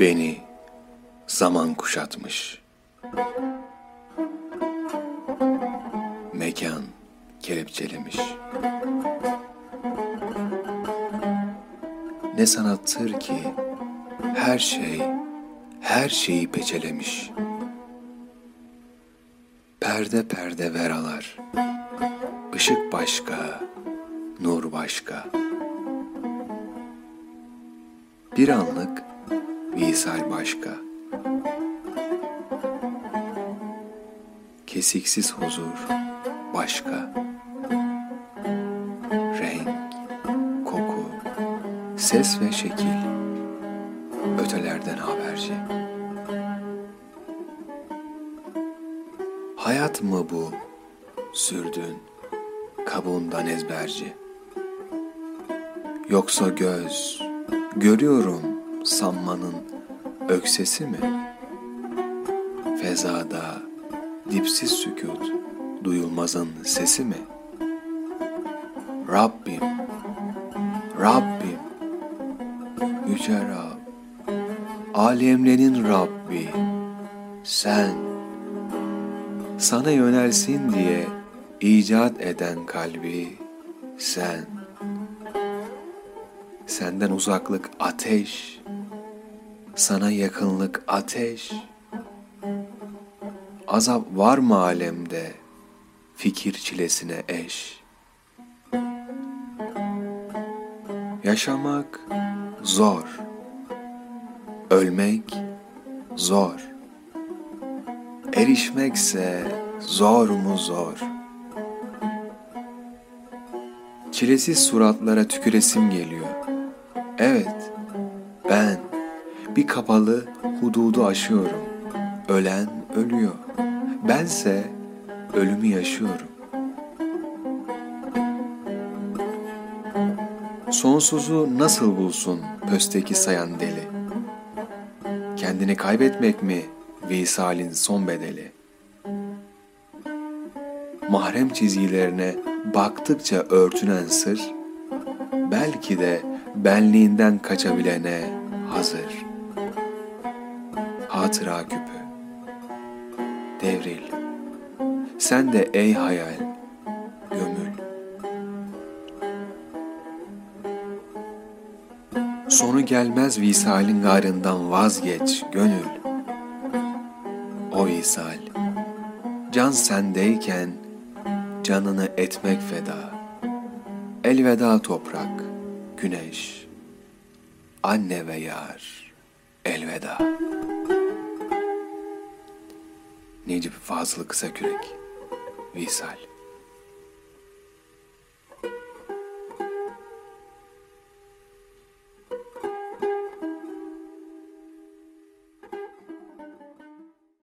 Beni zaman kuşatmış. Mekan kelepçelemiş. Ne sanattır ki her şey, her şeyi peçelemiş. Perde perde veralar, ışık başka, nur başka. Bir anlık visal başka. Kesiksiz huzur başka. Renk, koku, ses ve şekil ötelerden haberci. Hayat mı bu sürdün kabuğundan ezberci? Yoksa göz görüyorum sanmanın öksesi mi? Fezada dipsiz sükut duyulmazın sesi mi? Rabbim, Rabbim, Yüce Rab, alemlerin Rabbi, sen, sana yönelsin diye icat eden kalbi, sen, senden uzaklık ateş, sana yakınlık ateş, azap var mı alemde fikir çilesine eş? Yaşamak zor, ölmek zor, erişmekse zor mu zor. Çilesiz suratlara tüküresim geliyor. Evet, ben bir kapalı hududu aşıyorum. Ölen ölüyor. Bense ölümü yaşıyorum. Sonsuzu nasıl bulsun pösteki sayan deli? Kendini kaybetmek mi visalin son bedeli? Mahrem çizgilerine baktıkça örtünen sır, belki de benliğinden kaçabilene hazır. Hatıra küpü, devril, sen de ey hayal, gömül. Sonu gelmez visalin garından vazgeç gönül. O visal, can sendeyken canını etmek feda. Elveda toprak, güneş, anne ve yar, elveda. Necip Fazıl Kısakürek, Visal